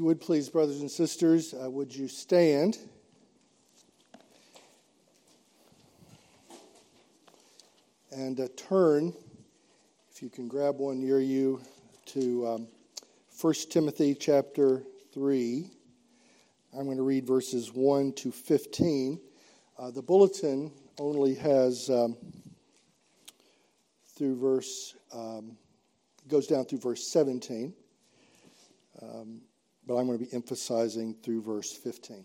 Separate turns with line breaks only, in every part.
you would please, brothers and sisters, uh, would you stand? And uh, turn, if you can grab one near you, to um, 1 Timothy chapter 3. I'm going to read verses 1 to 15. Uh, the bulletin only has um, through verse, um, goes down through verse 17. Um, but I'm going to be emphasizing through verse 15.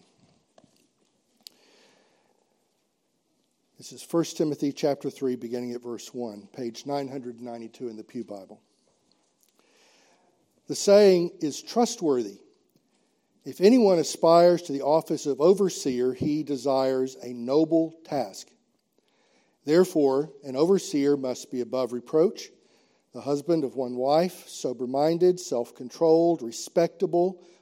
This is 1 Timothy chapter 3 beginning at verse 1, page 992 in the Pew Bible. The saying is trustworthy. If anyone aspires to the office of overseer, he desires a noble task. Therefore, an overseer must be above reproach, the husband of one wife, sober minded, self controlled, respectable,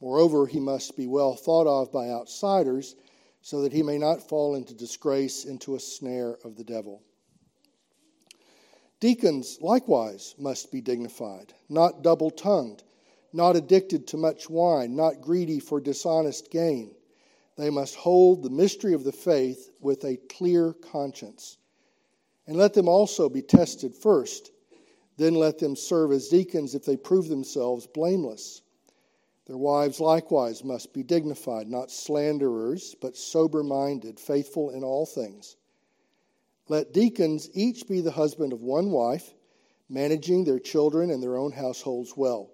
Moreover, he must be well thought of by outsiders, so that he may not fall into disgrace, into a snare of the devil. Deacons likewise must be dignified, not double tongued, not addicted to much wine, not greedy for dishonest gain. They must hold the mystery of the faith with a clear conscience. And let them also be tested first. Then let them serve as deacons if they prove themselves blameless. Their wives likewise must be dignified, not slanderers, but sober minded, faithful in all things. Let deacons each be the husband of one wife, managing their children and their own households well.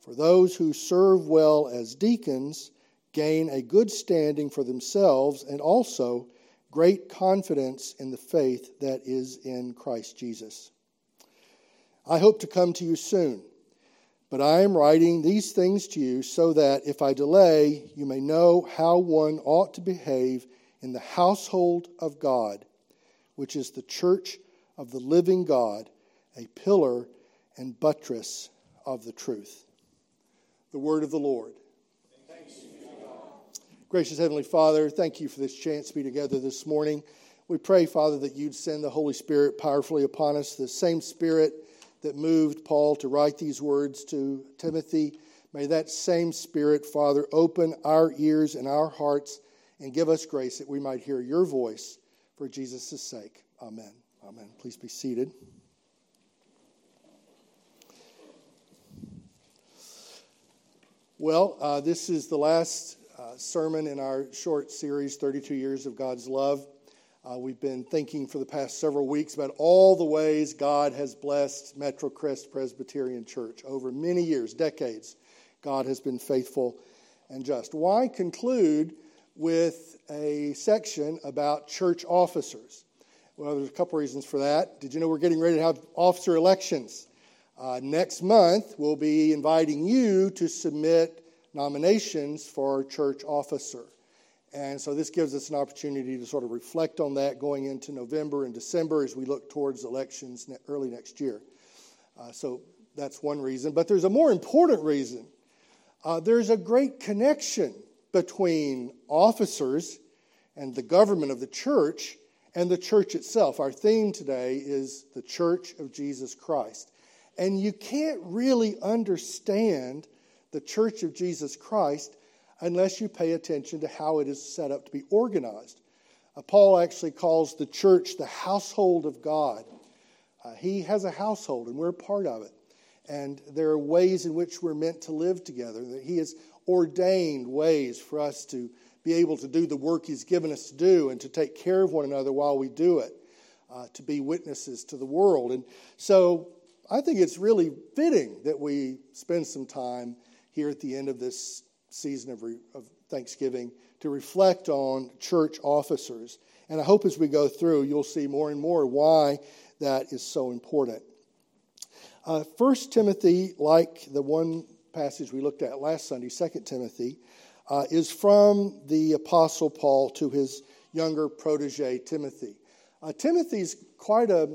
For those who serve well as deacons gain a good standing for themselves and also great confidence in the faith that is in Christ Jesus. I hope to come to you soon but I am writing these things to you so that if I delay, you may know how one ought to behave in the household of God, which is the church of the living God, a pillar and buttress of the truth. The word of the Lord. Gracious Heavenly Father, thank you for this chance to be together this morning. We pray, Father, that you'd send the Holy Spirit powerfully upon us, the same Spirit that moved Paul to write these words to Timothy. May that same Spirit, Father, open our ears and our hearts and give us grace that we might hear your voice for Jesus' sake. Amen. Amen. Please be seated. Well, uh, this is the last uh, sermon in our short series, 32 Years of God's Love. Uh, we've been thinking for the past several weeks about all the ways God has blessed Metro Crest Presbyterian Church over many years, decades. God has been faithful and just. Why conclude with a section about church officers? Well, there's a couple reasons for that. Did you know we're getting ready to have officer elections? Uh, next month, we'll be inviting you to submit nominations for church officer. And so this gives us an opportunity to sort of reflect on that going into November and December as we look towards elections early next year. Uh, so that's one reason. But there's a more important reason. Uh, there's a great connection between officers and the government of the church and the church itself. Our theme today is the Church of Jesus Christ. And you can't really understand the Church of Jesus Christ unless you pay attention to how it is set up to be organized. Uh, Paul actually calls the church the household of God. Uh, he has a household, and we're a part of it. And there are ways in which we're meant to live together. That He has ordained ways for us to be able to do the work He's given us to do and to take care of one another while we do it, uh, to be witnesses to the world. And so I think it's really fitting that we spend some time here at the end of this season of, re, of Thanksgiving to reflect on church officers. And I hope as we go through, you'll see more and more why that is so important. Uh, 1 Timothy, like the one passage we looked at last Sunday, 2 Timothy, uh, is from the Apostle Paul to his younger protege, Timothy. Uh, Timothy's quite a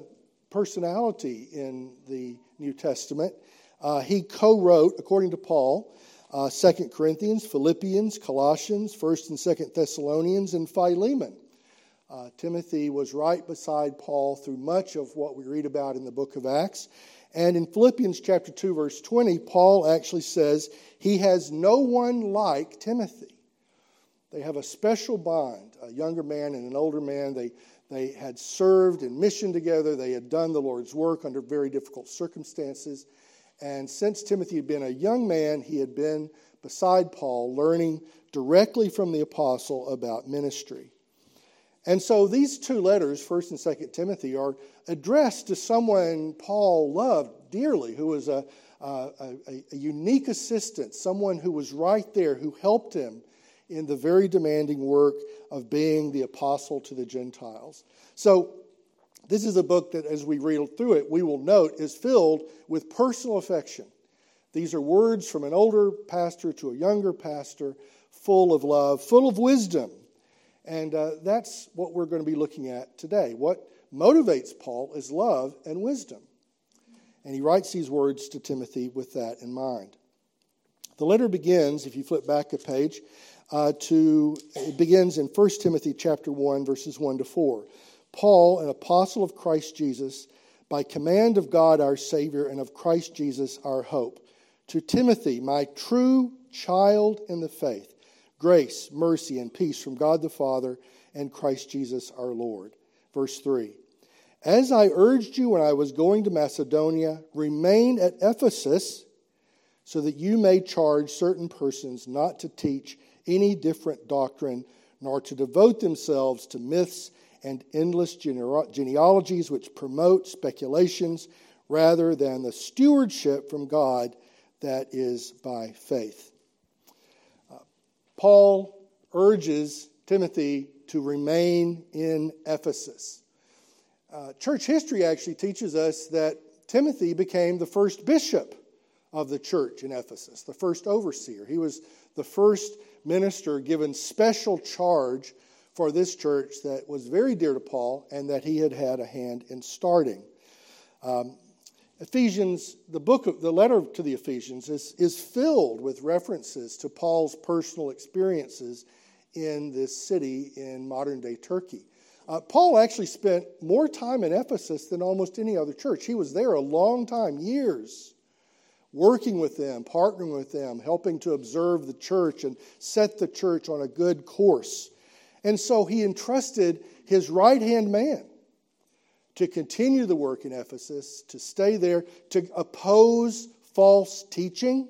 personality in the New Testament. Uh, he co wrote, according to Paul, uh, 2 Corinthians, Philippians, Colossians, 1st and 2nd Thessalonians, and Philemon. Uh, Timothy was right beside Paul through much of what we read about in the book of Acts. And in Philippians chapter 2, verse 20, Paul actually says he has no one like Timothy. They have a special bond, a younger man and an older man. They, they had served in mission together, they had done the Lord's work under very difficult circumstances. And since Timothy had been a young man, he had been beside Paul, learning directly from the apostle about ministry. And so these two letters, 1st and 2nd Timothy, are addressed to someone Paul loved dearly, who was a, a, a, a unique assistant, someone who was right there, who helped him in the very demanding work of being the apostle to the Gentiles. So this is a book that, as we read through it, we will note is filled with personal affection. These are words from an older pastor to a younger pastor, full of love, full of wisdom. And uh, that's what we're going to be looking at today. What motivates Paul is love and wisdom. And he writes these words to Timothy with that in mind. The letter begins, if you flip back a page, uh, to it begins in 1 Timothy chapter 1, verses 1 to 4. Paul, an apostle of Christ Jesus, by command of God our Savior and of Christ Jesus our hope. To Timothy, my true child in the faith, grace, mercy, and peace from God the Father and Christ Jesus our Lord. Verse 3 As I urged you when I was going to Macedonia, remain at Ephesus so that you may charge certain persons not to teach any different doctrine, nor to devote themselves to myths and endless genealogies which promote speculations rather than the stewardship from God that is by faith. Uh, Paul urges Timothy to remain in Ephesus. Uh, church history actually teaches us that Timothy became the first bishop of the church in Ephesus, the first overseer. He was the first minister given special charge for this church that was very dear to Paul and that he had had a hand in starting. Um, Ephesians, the book of the letter to the Ephesians is, is filled with references to Paul's personal experiences in this city in modern day Turkey. Uh, Paul actually spent more time in Ephesus than almost any other church. He was there a long time, years, working with them, partnering with them, helping to observe the church and set the church on a good course. And so he entrusted his right hand man to continue the work in Ephesus, to stay there, to oppose false teaching,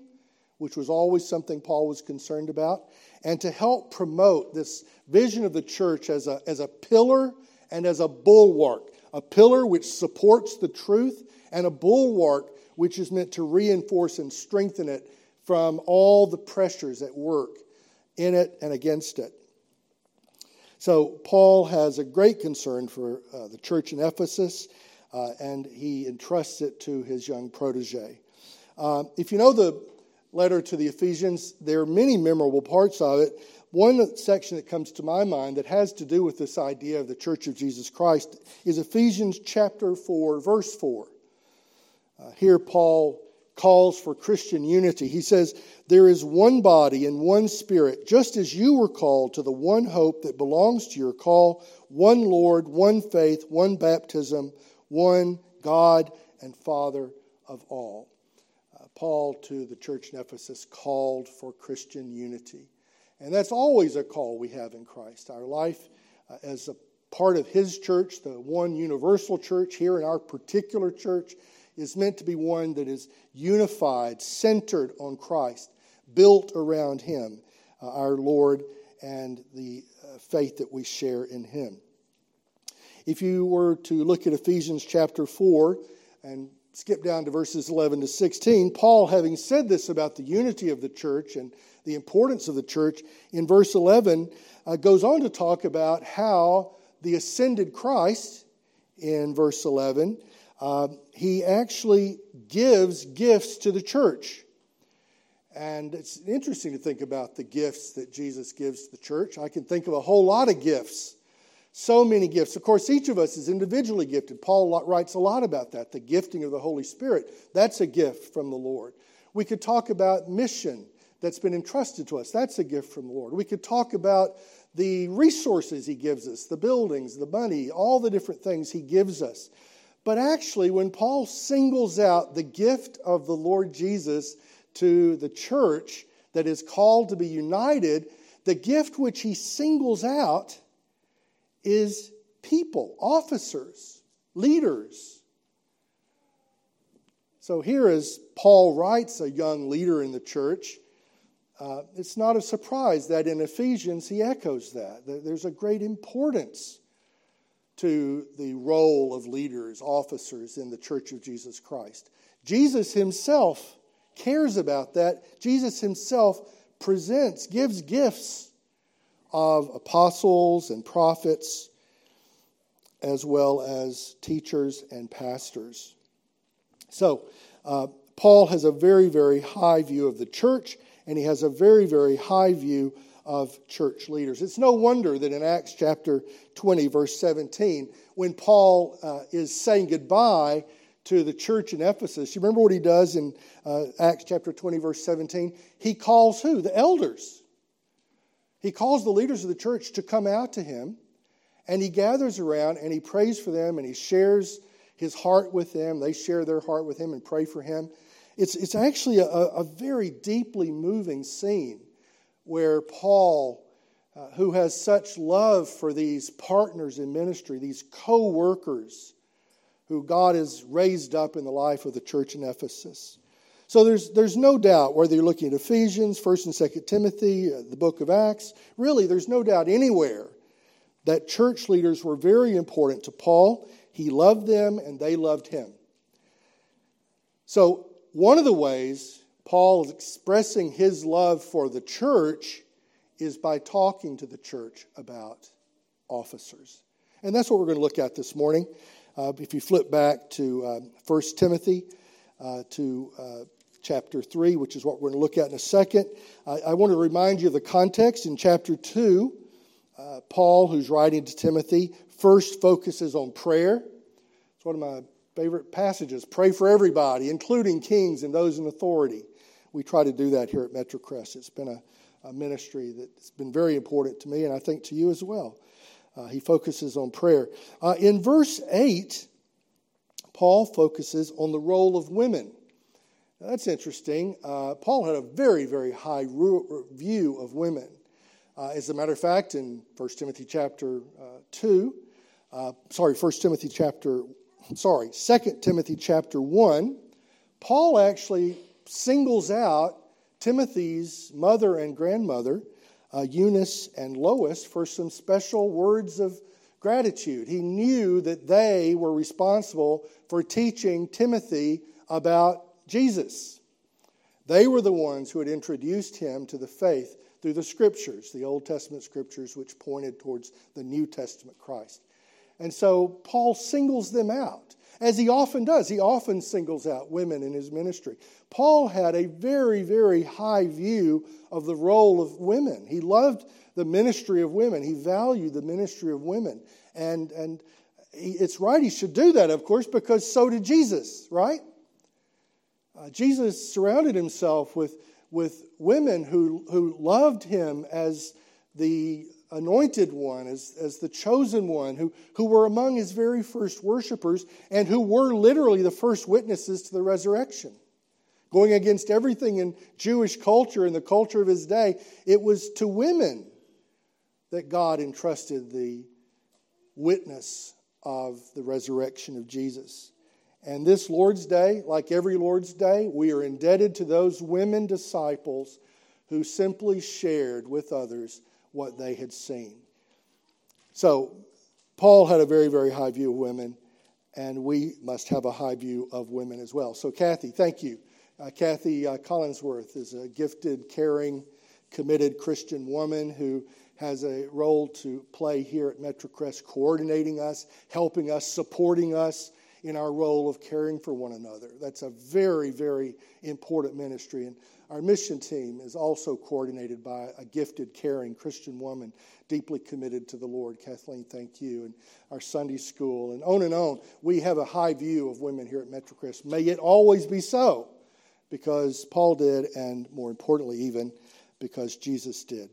which was always something Paul was concerned about, and to help promote this vision of the church as a, as a pillar and as a bulwark. A pillar which supports the truth, and a bulwark which is meant to reinforce and strengthen it from all the pressures at work in it and against it. So, Paul has a great concern for uh, the church in Ephesus, uh, and he entrusts it to his young protege. Uh, if you know the letter to the Ephesians, there are many memorable parts of it. One section that comes to my mind that has to do with this idea of the church of Jesus Christ is Ephesians chapter 4, verse 4. Uh, here, Paul calls for Christian unity. He says, There is one body and one spirit, just as you were called to the one hope that belongs to your call, one Lord, one faith, one baptism, one God and Father of all. Uh, Paul to the church in Ephesus called for Christian unity. And that's always a call we have in Christ. Our life uh, as a part of his church, the one universal church here in our particular church, is meant to be one that is unified, centered on Christ, built around Him, uh, our Lord, and the uh, faith that we share in Him. If you were to look at Ephesians chapter 4 and skip down to verses 11 to 16, Paul, having said this about the unity of the church and the importance of the church, in verse 11 uh, goes on to talk about how the ascended Christ, in verse 11, uh, he actually gives gifts to the church. And it's interesting to think about the gifts that Jesus gives to the church. I can think of a whole lot of gifts, so many gifts. Of course, each of us is individually gifted. Paul writes a lot about that the gifting of the Holy Spirit. That's a gift from the Lord. We could talk about mission that's been entrusted to us. That's a gift from the Lord. We could talk about the resources He gives us, the buildings, the money, all the different things He gives us. But actually, when Paul singles out the gift of the Lord Jesus to the church that is called to be united, the gift which he singles out is people, officers, leaders. So here, as Paul writes a young leader in the church, uh, it's not a surprise that in Ephesians he echoes that. There's a great importance to the role of leaders, officers in the church of Jesus Christ. Jesus himself cares about that. Jesus himself presents, gives gifts of apostles and prophets, as well as teachers and pastors. So, uh, Paul has a very, very high view of the church, and he has a very, very high view of church leaders. It's no wonder that in Acts chapter 20, verse 17, when Paul uh, is saying goodbye to the church in Ephesus. You remember what he does in uh, Acts chapter 20, verse 17? He calls who? The elders. He calls the leaders of the church to come out to him, and he gathers around and he prays for them and he shares his heart with them. They share their heart with him and pray for him. It's, it's actually a, a very deeply moving scene where Paul, uh, who has such love for these partners in ministry, these co workers, who God has raised up in the life of the church in Ephesus. So there's, there's no doubt, whether you're looking at Ephesians, 1st and 2nd Timothy, uh, the book of Acts, really, there's no doubt anywhere that church leaders were very important to Paul. He loved them and they loved him. So, one of the ways Paul is expressing his love for the church is by talking to the church about officers. And that's what we're going to look at this morning. Uh, if you flip back to uh, 1 Timothy, uh, to uh, chapter 3, which is what we're going to look at in a second, I want to remind you of the context. In chapter 2, uh, Paul, who's writing to Timothy, first focuses on prayer. It's one of my favorite passages. Pray for everybody, including kings and those in authority. We try to do that here at MetroCrest. It's been a, a ministry that's been very important to me, and I think to you as well. Uh, he focuses on prayer. Uh, in verse 8, Paul focuses on the role of women. Now, that's interesting. Uh, Paul had a very, very high view of women. Uh, as a matter of fact, in 1 Timothy chapter uh, 2, uh, sorry, 1 Timothy chapter, sorry, 2 Timothy chapter 1, Paul actually singles out Timothy's mother and grandmother uh, Eunice and Lois for some special words of gratitude. He knew that they were responsible for teaching Timothy about Jesus. They were the ones who had introduced him to the faith through the scriptures, the Old Testament scriptures, which pointed towards the New Testament Christ. And so Paul singles them out as he often does. He often singles out women in his ministry. Paul had a very, very high view of the role of women. He loved the ministry of women, he valued the ministry of women. And, and it's right, he should do that, of course, because so did Jesus, right? Uh, Jesus surrounded himself with, with women who, who loved him as the anointed one, as, as the chosen one, who, who were among his very first worshipers and who were literally the first witnesses to the resurrection. Going against everything in Jewish culture and the culture of his day, it was to women that God entrusted the witness of the resurrection of Jesus. And this Lord's Day, like every Lord's Day, we are indebted to those women disciples who simply shared with others what they had seen. So, Paul had a very, very high view of women, and we must have a high view of women as well. So, Kathy, thank you. Uh, Kathy uh, Collinsworth is a gifted, caring, committed Christian woman who has a role to play here at MetroCrest, coordinating us, helping us, supporting us in our role of caring for one another. That's a very, very important ministry. And Our mission team is also coordinated by a gifted, caring Christian woman, deeply committed to the Lord. Kathleen, thank you. And our Sunday school, and on and on. We have a high view of women here at Metrocrest. May it always be so, because Paul did, and more importantly, even because Jesus did.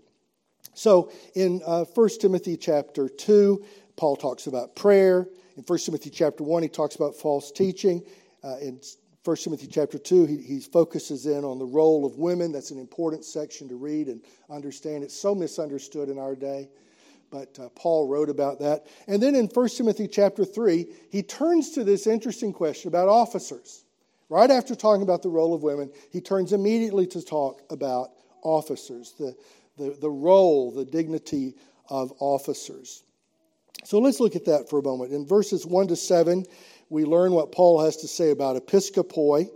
So in uh, 1 Timothy chapter 2, Paul talks about prayer. In 1 Timothy chapter 1, he talks about false teaching. Uh, in 1 Timothy chapter 2, he, he focuses in on the role of women. That's an important section to read and understand. It's so misunderstood in our day, but uh, Paul wrote about that. And then in 1 Timothy chapter 3, he turns to this interesting question about officers. Right after talking about the role of women, he turns immediately to talk about officers, the, the, the role, the dignity of officers. So let's look at that for a moment. In verses 1 to 7, we learn what Paul has to say about episkopoi.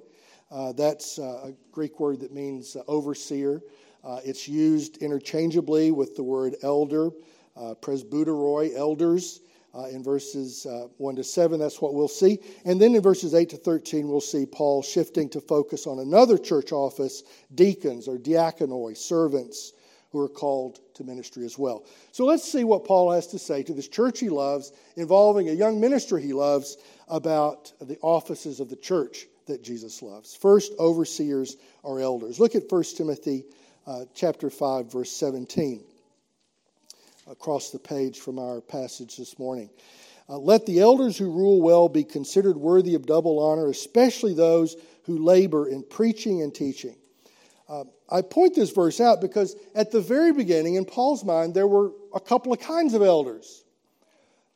Uh, that's uh, a Greek word that means uh, overseer. Uh, it's used interchangeably with the word elder, uh, presbyteroi, elders. Uh, in verses 1 to 7, that's what we'll see. And then in verses 8 to 13, we'll see Paul shifting to focus on another church office, deacons or diaconoi, servants who are called to ministry as well. So let's see what Paul has to say to this church he loves, involving a young minister he loves, about the offices of the church that Jesus loves. First, overseers or elders. Look at 1 Timothy uh, chapter 5, verse 17, across the page from our passage this morning. Uh, Let the elders who rule well be considered worthy of double honor, especially those who labor in preaching and teaching. Uh, I point this verse out because at the very beginning, in Paul's mind, there were a couple of kinds of elders.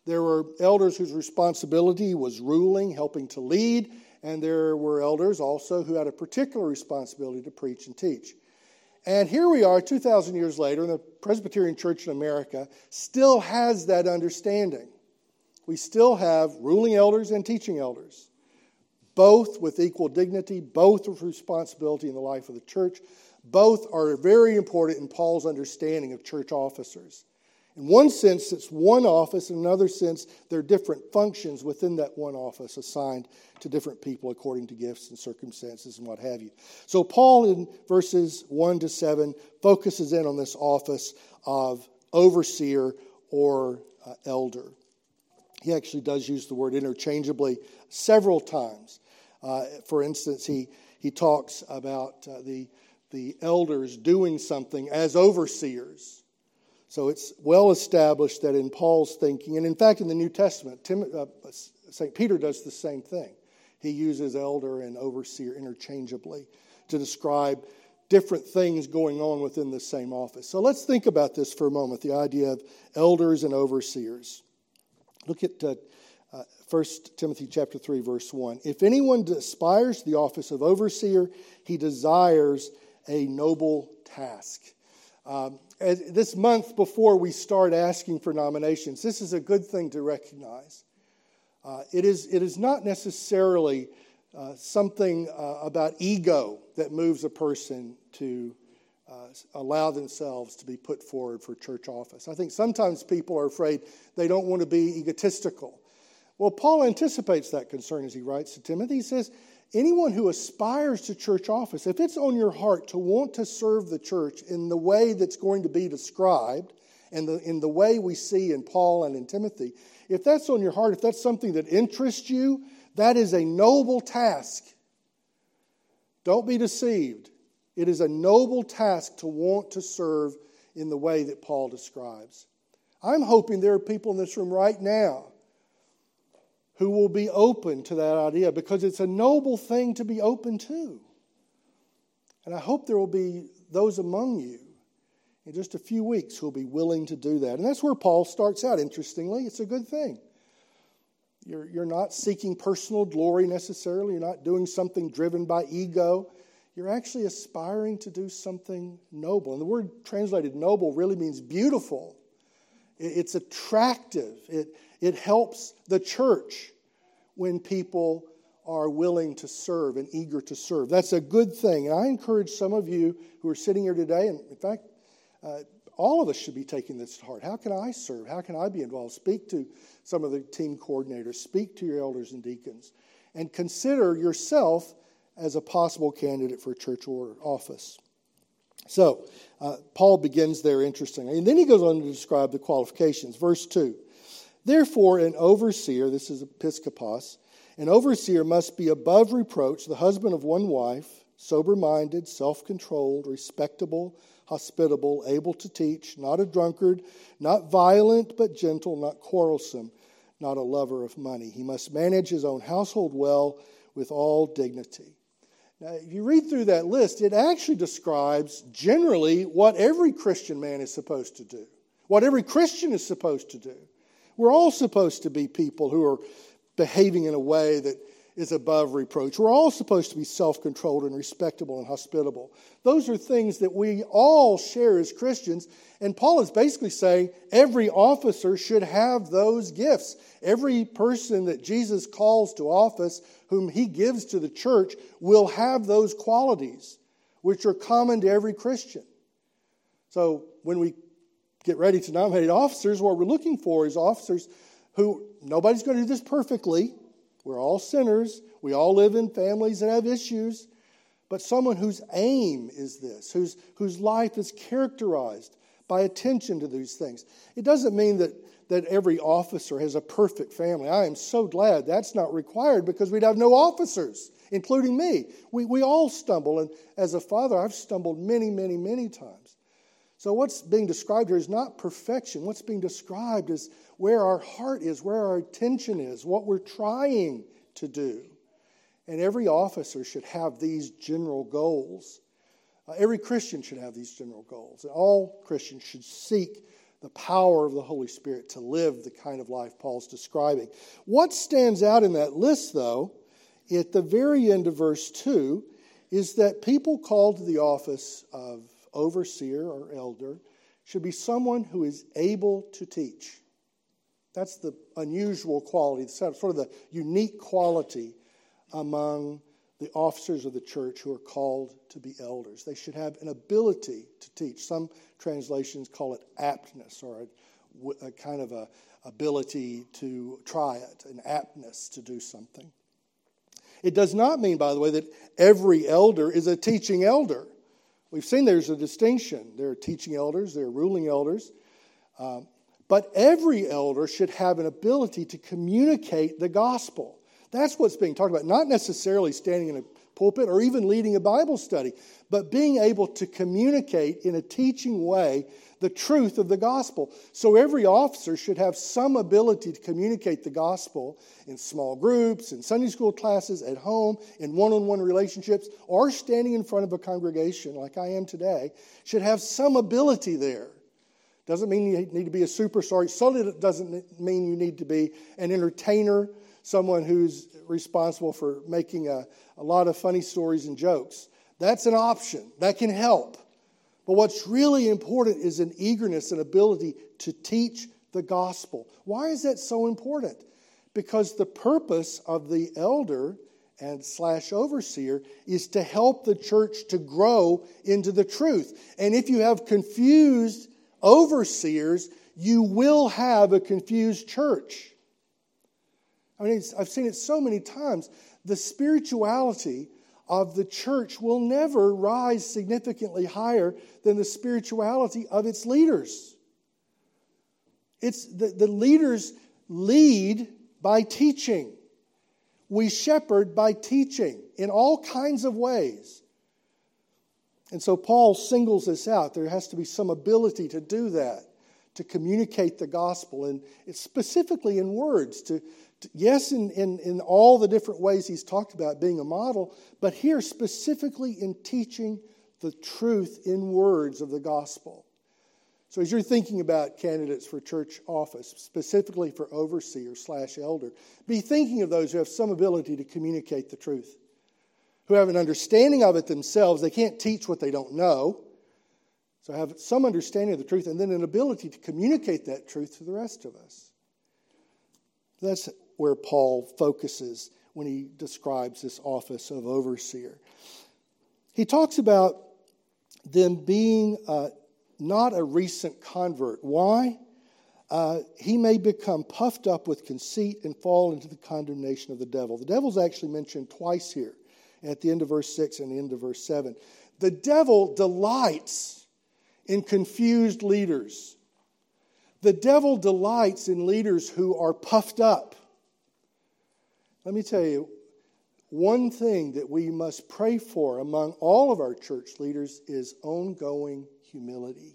There were elders whose responsibility was ruling, helping to lead, and there were elders also who had a particular responsibility to preach and teach. And here we are, 2,000 years later, and the Presbyterian Church in America still has that understanding. We still have ruling elders and teaching elders both with equal dignity, both with responsibility in the life of the church. Both are very important in Paul's understanding of church officers. In one sense, it's one office. In another sense, there are different functions within that one office assigned to different people according to gifts and circumstances and what have you. So, Paul in verses 1 to 7 focuses in on this office of overseer or uh, elder. He actually does use the word interchangeably several times. Uh, for instance, he, he talks about uh, the, the elders doing something as overseers. So it's well established that in Paul's thinking, and in fact in the New Testament, Tim, uh, St. Peter does the same thing. He uses elder and overseer interchangeably to describe different things going on within the same office. So let's think about this for a moment the idea of elders and overseers. Look at uh, 1 Timothy chapter 3 verse 1. If anyone aspires to the office of overseer, he desires a noble task. Um, this month before we start asking for nominations, this is a good thing to recognize. Uh, it, is, it is not necessarily uh, something uh, about ego that moves a person to uh, allow themselves to be put forward for church office. I think sometimes people are afraid they don't want to be egotistical. Well, Paul anticipates that concern as he writes to Timothy. He says, Anyone who aspires to church office, if it's on your heart to want to serve the church in the way that's going to be described, and the, in the way we see in Paul and in Timothy, if that's on your heart, if that's something that interests you, that is a noble task. Don't be deceived. It is a noble task to want to serve in the way that Paul describes. I'm hoping there are people in this room right now who will be open to that idea because it's a noble thing to be open to. And I hope there will be those among you in just a few weeks who will be willing to do that. And that's where Paul starts out, interestingly. It's a good thing. You're, you're not seeking personal glory necessarily, you're not doing something driven by ego. You're actually aspiring to do something noble. And the word translated noble really means beautiful. It's attractive. It, it helps the church when people are willing to serve and eager to serve. That's a good thing. And I encourage some of you who are sitting here today, and in fact, uh, all of us should be taking this to heart. How can I serve? How can I be involved? Speak to some of the team coordinators, speak to your elders and deacons, and consider yourself as a possible candidate for church office. So, uh, Paul begins there interestingly. And then he goes on to describe the qualifications. Verse 2 Therefore, an overseer, this is episkopos, an overseer must be above reproach, the husband of one wife, sober minded, self controlled, respectable, hospitable, able to teach, not a drunkard, not violent, but gentle, not quarrelsome, not a lover of money. He must manage his own household well with all dignity. Now, if you read through that list, it actually describes generally what every Christian man is supposed to do, what every Christian is supposed to do. We're all supposed to be people who are behaving in a way that is above reproach. We're all supposed to be self controlled and respectable and hospitable. Those are things that we all share as Christians. And Paul is basically saying every officer should have those gifts. Every person that Jesus calls to office, whom he gives to the church, will have those qualities, which are common to every Christian. So when we get ready to nominate officers, what we're looking for is officers who nobody's going to do this perfectly we're all sinners. We all live in families that have issues. But someone whose aim is this, whose, whose life is characterized by attention to these things. It doesn't mean that, that every officer has a perfect family. I am so glad that's not required because we'd have no officers, including me. We, we all stumble. And as a father, I've stumbled many, many, many times. So, what's being described here is not perfection. What's being described is where our heart is, where our attention is, what we're trying to do. And every officer should have these general goals. Uh, every Christian should have these general goals. And all Christians should seek the power of the Holy Spirit to live the kind of life Paul's describing. What stands out in that list, though, at the very end of verse 2, is that people called to the office of overseer or elder should be someone who is able to teach. That's the unusual quality, sort of the unique quality among the officers of the church who are called to be elders. They should have an ability to teach. Some translations call it aptness or a, a kind of a ability to try it, an aptness to do something. It does not mean, by the way, that every elder is a teaching elder. We've seen there's a distinction. There are teaching elders, there are ruling elders. Um, but every elder should have an ability to communicate the gospel. That's what's being talked about, not necessarily standing in a pulpit or even leading a Bible study, but being able to communicate in a teaching way the truth of the gospel. So every officer should have some ability to communicate the gospel in small groups, in Sunday school classes, at home, in one on one relationships, or standing in front of a congregation like I am today, should have some ability there. Doesn't mean you need to be a superstar. Certainly it doesn't mean you need to be an entertainer, someone who's responsible for making a, a lot of funny stories and jokes. That's an option. That can help. But what's really important is an eagerness and ability to teach the gospel. Why is that so important? Because the purpose of the elder and slash overseer is to help the church to grow into the truth. And if you have confused overseers, you will have a confused church. I mean, I've seen it so many times. The spirituality of the church will never rise significantly higher than the spirituality of its leaders. It's the, the leaders lead by teaching. We shepherd by teaching in all kinds of ways. And so Paul singles this out. There has to be some ability to do that, to communicate the gospel, and it's specifically in words. To, to yes, in, in, in all the different ways he's talked about being a model, but here specifically in teaching the truth in words of the gospel. So as you're thinking about candidates for church office, specifically for overseer slash elder, be thinking of those who have some ability to communicate the truth who have an understanding of it themselves. They can't teach what they don't know. So have some understanding of the truth and then an ability to communicate that truth to the rest of us. That's where Paul focuses when he describes this office of overseer. He talks about them being uh, not a recent convert. Why? Uh, he may become puffed up with conceit and fall into the condemnation of the devil. The devil's actually mentioned twice here at the end of verse 6 and the end of verse 7. The devil delights in confused leaders. The devil delights in leaders who are puffed up. Let me tell you, one thing that we must pray for among all of our church leaders is ongoing humility.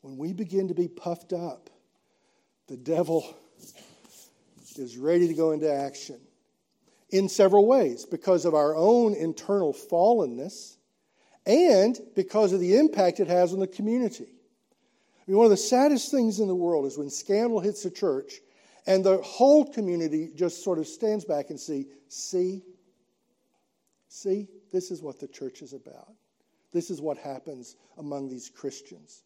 When we begin to be puffed up, the devil is ready to go into action in several ways because of our own internal fallenness and because of the impact it has on the community. I mean, one of the saddest things in the world is when scandal hits a church and the whole community just sort of stands back and see, see, see, this is what the church is about. This is what happens among these Christians.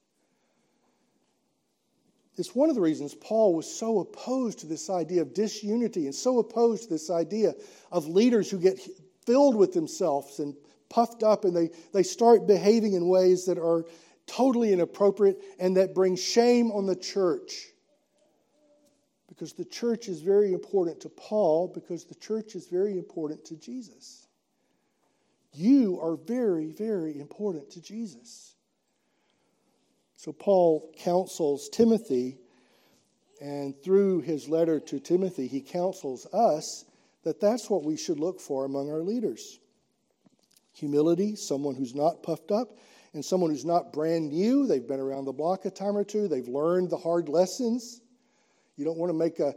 It's one of the reasons Paul was so opposed to this idea of disunity and so opposed to this idea of leaders who get filled with themselves and puffed up and they, they start behaving in ways that are totally inappropriate and that bring shame on the church. Because the church is very important to Paul, because the church is very important to Jesus. You are very, very important to Jesus. So Paul counsels Timothy, and through his letter to Timothy, he counsels us that that's what we should look for among our leaders humility, someone who's not puffed up, and someone who's not brand new. They've been around the block a time or two, they've learned the hard lessons. You don't want to make an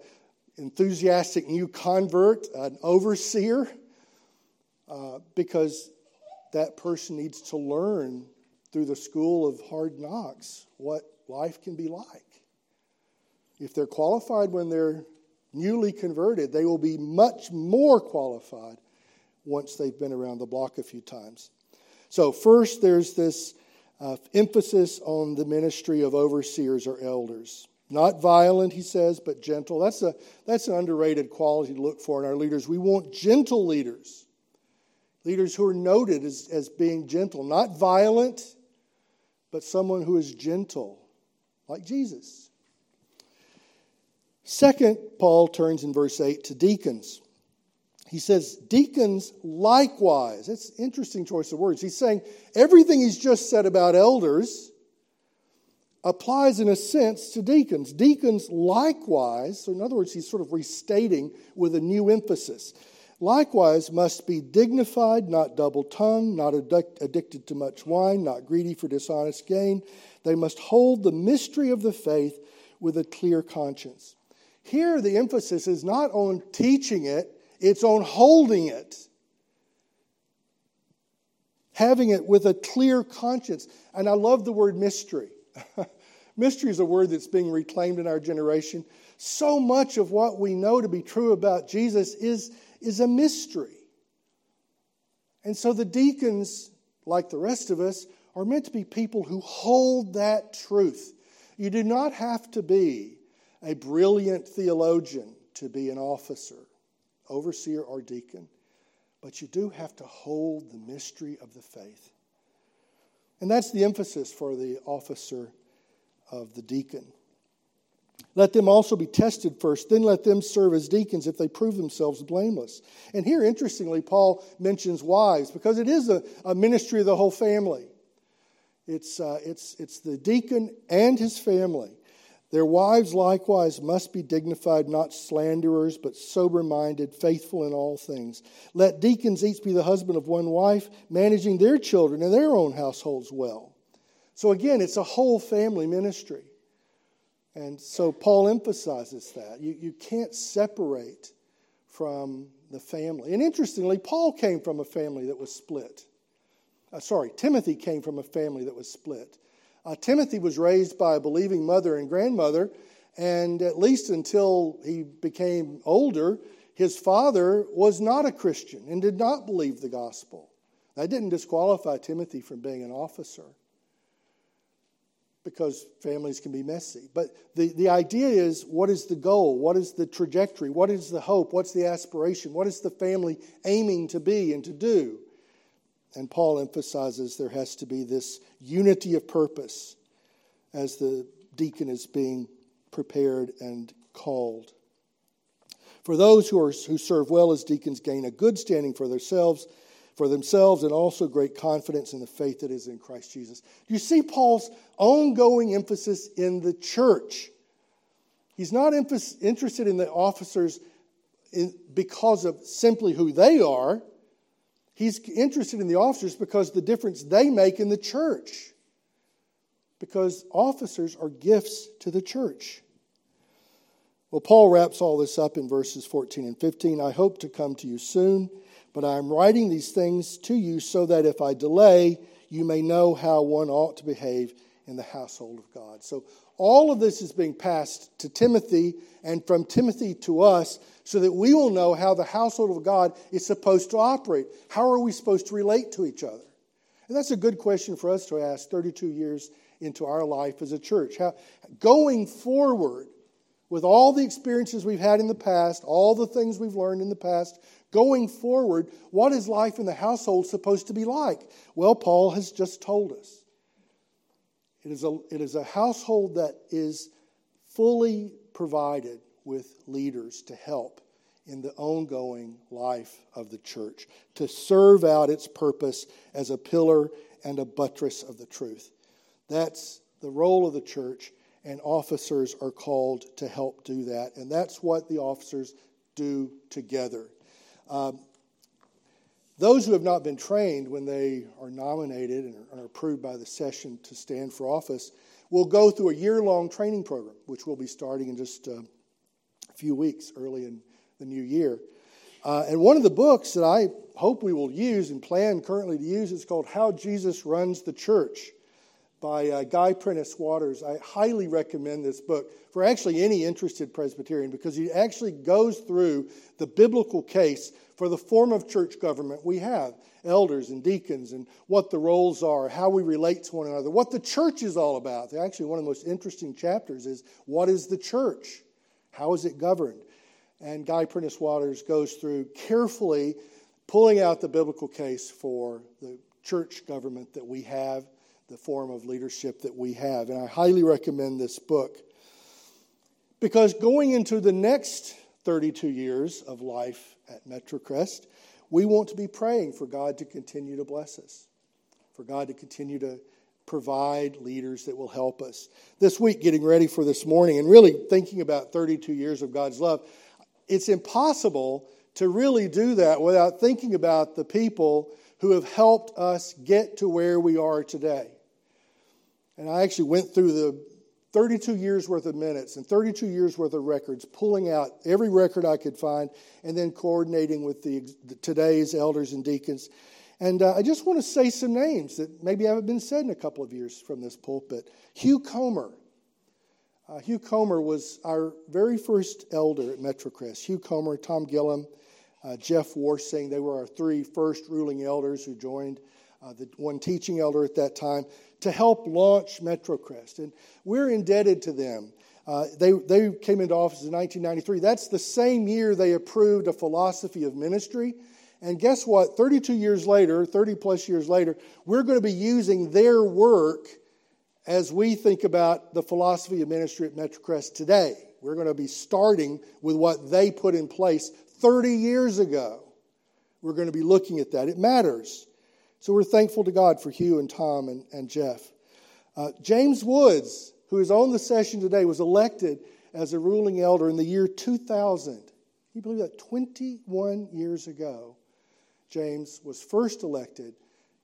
enthusiastic new convert an overseer uh, because that person needs to learn through the school of hard knocks what life can be like. If they're qualified when they're newly converted, they will be much more qualified once they've been around the block a few times. So, first, there's this uh, emphasis on the ministry of overseers or elders. Not violent, he says, but gentle. That's, a, that's an underrated quality to look for in our leaders. We want gentle leaders, leaders who are noted as, as being gentle, not violent, but someone who is gentle, like Jesus. Second, Paul turns in verse 8 to deacons. He says, Deacons likewise. It's interesting choice of words. He's saying everything he's just said about elders applies in a sense to deacons. Deacons likewise, so in other words, he's sort of restating with a new emphasis likewise must be dignified, not double tongued, not addicted to much wine, not greedy for dishonest gain. They must hold the mystery of the faith with a clear conscience. Here, the emphasis is not on teaching it, it's on holding it. Having it with a clear conscience. And I love the word mystery. mystery is a word that's being reclaimed in our generation. So much of what we know to be true about Jesus is is a mystery. And so the deacons, like the rest of us, are meant to be people who hold that truth. You do not have to be a brilliant theologian to be an officer, overseer, or deacon, but you do have to hold the mystery of the faith. And that's the emphasis for the officer of the deacon. Let them also be tested first, then let them serve as deacons if they prove themselves blameless. And here, interestingly, Paul mentions wives because it is a, a ministry of the whole family. It's, uh, it's, it's the deacon and his family. Their wives likewise must be dignified, not slanderers, but sober minded, faithful in all things. Let deacons each be the husband of one wife, managing their children and their own households well. So again, it's a whole family ministry. And so Paul emphasizes that. You, you can't separate from the family. And interestingly, Paul came from a family that was split. Uh, sorry, Timothy came from a family that was split. Uh, Timothy was raised by a believing mother and grandmother, and at least until he became older, his father was not a Christian and did not believe the gospel. That didn't disqualify Timothy from being an officer because families can be messy. But the, the idea is what is the goal? What is the trajectory? What is the hope? What's the aspiration? What is the family aiming to be and to do? And Paul emphasizes there has to be this unity of purpose as the deacon is being prepared and called. For those who, are, who serve well as deacons gain a good standing for themselves, for themselves, and also great confidence in the faith that is in Christ Jesus. Do you see Paul's ongoing emphasis in the church? He's not interested in the officers in, because of simply who they are. He's interested in the officers because the difference they make in the church. Because officers are gifts to the church. Well, Paul wraps all this up in verses 14 and 15. I hope to come to you soon, but I am writing these things to you so that if I delay, you may know how one ought to behave in the household of God. So all of this is being passed to Timothy and from Timothy to us so that we will know how the household of God is supposed to operate. How are we supposed to relate to each other? And that's a good question for us to ask 32 years into our life as a church. How, going forward, with all the experiences we've had in the past, all the things we've learned in the past, going forward, what is life in the household supposed to be like? Well, Paul has just told us. It is a, it is a household that is fully provided with leaders to help in the ongoing life of the church, to serve out its purpose as a pillar and a buttress of the truth. That's the role of the church and officers are called to help do that. And that's what the officers do together. Um, those who have not been trained when they are nominated and are approved by the session to stand for office will go through a year long training program, which will be starting in just uh, a few weeks early in the new year. Uh, and one of the books that I hope we will use and plan currently to use is called How Jesus Runs the Church by uh, Guy Prentiss Waters. I highly recommend this book for actually any interested Presbyterian because he actually goes through the biblical case for the form of church government we have elders and deacons and what the roles are, how we relate to one another, what the church is all about. Actually, one of the most interesting chapters is what is the church? How is it governed? And Guy Prentiss Waters goes through carefully pulling out the biblical case for the church government that we have the form of leadership that we have. And I highly recommend this book because going into the next 32 years of life at MetroCrest, we want to be praying for God to continue to bless us, for God to continue to provide leaders that will help us. This week, getting ready for this morning and really thinking about 32 years of God's love, it's impossible to really do that without thinking about the people who have helped us get to where we are today. And I actually went through the 32 years worth of minutes and 32 years worth of records, pulling out every record I could find, and then coordinating with the, today's elders and deacons. And uh, I just want to say some names that maybe haven't been said in a couple of years from this pulpit. Hugh Comer. Uh, Hugh Comer was our very first elder at Metrocrest. Hugh Comer, Tom Gillum, uh, Jeff Warsing, they were our three first ruling elders who joined, uh, the one teaching elder at that time, to help launch MetroCrest. And we're indebted to them. Uh, they, they came into office in 1993. That's the same year they approved a philosophy of ministry. And guess what? 32 years later, 30 plus years later, we're going to be using their work as we think about the philosophy of ministry at MetroCrest today. We're going to be starting with what they put in place 30 years ago. We're going to be looking at that. It matters. So we're thankful to God for Hugh and Tom and, and Jeff. Uh, James Woods, who is on the session today, was elected as a ruling elder in the year 2000. Can you believe that? 21 years ago, James was first elected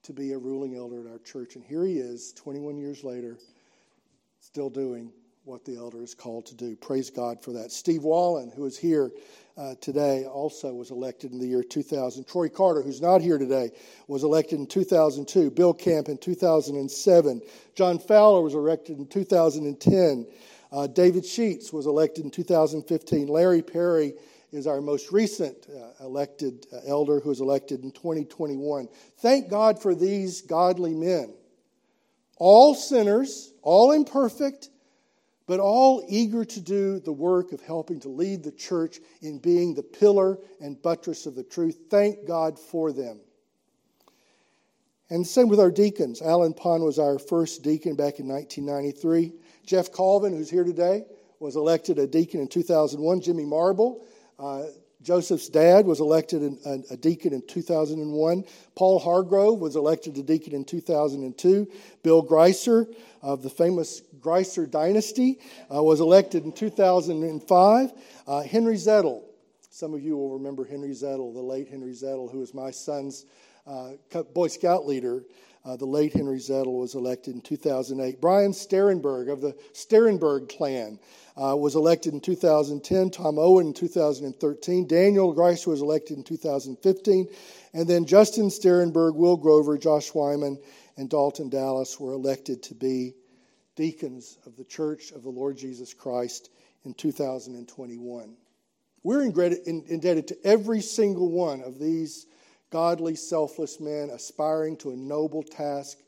to be a ruling elder at our church. And here he is, 21 years later, still doing what the elder is called to do. Praise God for that. Steve Wallen, who is here uh, today, also was elected in the year 2000. Troy Carter, who's not here today, was elected in 2002. Bill Camp in 2007. John Fowler was elected in 2010. Uh, David Sheets was elected in 2015. Larry Perry is our most recent uh, elected uh, elder who was elected in 2021. Thank God for these godly men. All sinners, all imperfect, but all eager to do the work of helping to lead the church in being the pillar and buttress of the truth. Thank God for them. And same with our deacons. Alan Pond was our first deacon back in 1993. Jeff Colvin, who's here today, was elected a deacon in 2001. Jimmy Marble Uh, Joseph's dad was elected in, a, a, deacon in 2001. Paul Hargrove was elected a deacon in 2002. Bill Greiser of the famous Greiser dynasty uh, was elected in 2005. Uh, Henry Zettel, some of you will remember Henry Zettel, the late Henry Zettel, who was my son's uh, Boy Scout leader. Uh, the late Henry Zettel was elected in 2008. Brian Sterenberg of the Sterenberg clan uh, was elected in 2010. Tom Owen in 2013. Daniel Greiser was elected in 2015. And then Justin Sterenberg, Will Grover, Josh Wyman, and Dalton Dallas were elected to be deacons of the Church of the Lord Jesus Christ in 2021. We're indebted to every single one of these godly, selfless men aspiring to a noble task,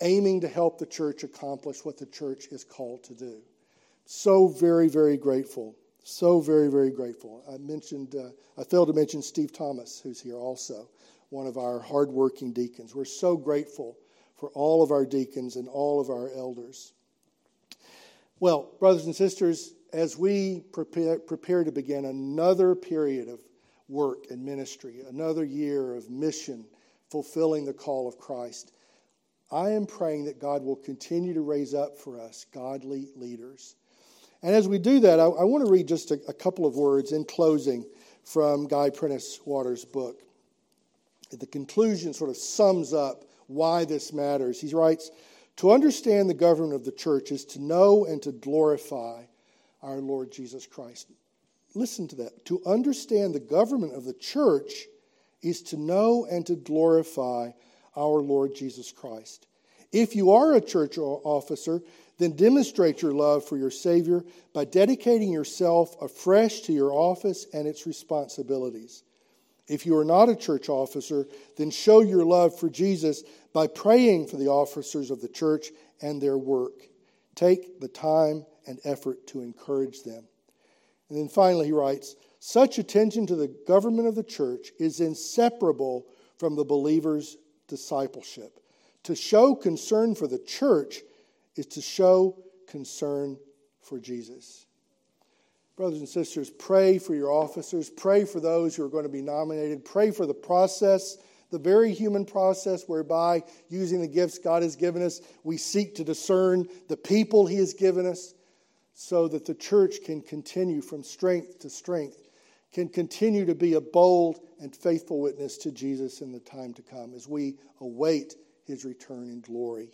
aiming to help the church accomplish what the church is called to do. So very, very grateful. So very, very grateful. I mentioned, uh, I failed to mention Steve Thomas, who's here also, one of our hardworking deacons. We're so grateful for all of our deacons and all of our elders. Well, brothers and sisters, as we prepare, prepare to begin another period of work and ministry, another year of mission, fulfilling the call of Christ. I am praying that God will continue to raise up for us godly leaders. And as we do that, I, I want to read just a, a, couple of words in closing from Guy Prentiss Waters' book. The conclusion sort of sums up why this matters. He writes To understand the government of the church is to know and to glorify our Lord Jesus Christ listen to that. To understand the government of the church is to know and to glorify our Lord Jesus Christ. If you are a church officer, then demonstrate your love for your Savior by dedicating yourself afresh to your office and its responsibilities. If you are not a church officer, then show your love for Jesus by praying for the officers of the church and their work. Take the time and effort to encourage them. And then finally, he writes such attention to the government of the church is inseparable from the believer's discipleship. To show concern for the church is to show concern for Jesus. Brothers and sisters, pray for your officers, pray for those who are going to be nominated, pray for the process, the very human process whereby, using the gifts God has given us, we seek to discern the people He has given us so that the church can continue from strength to strength, can continue to be a bold and faithful witness to Jesus in the time to come as we await his return in glory.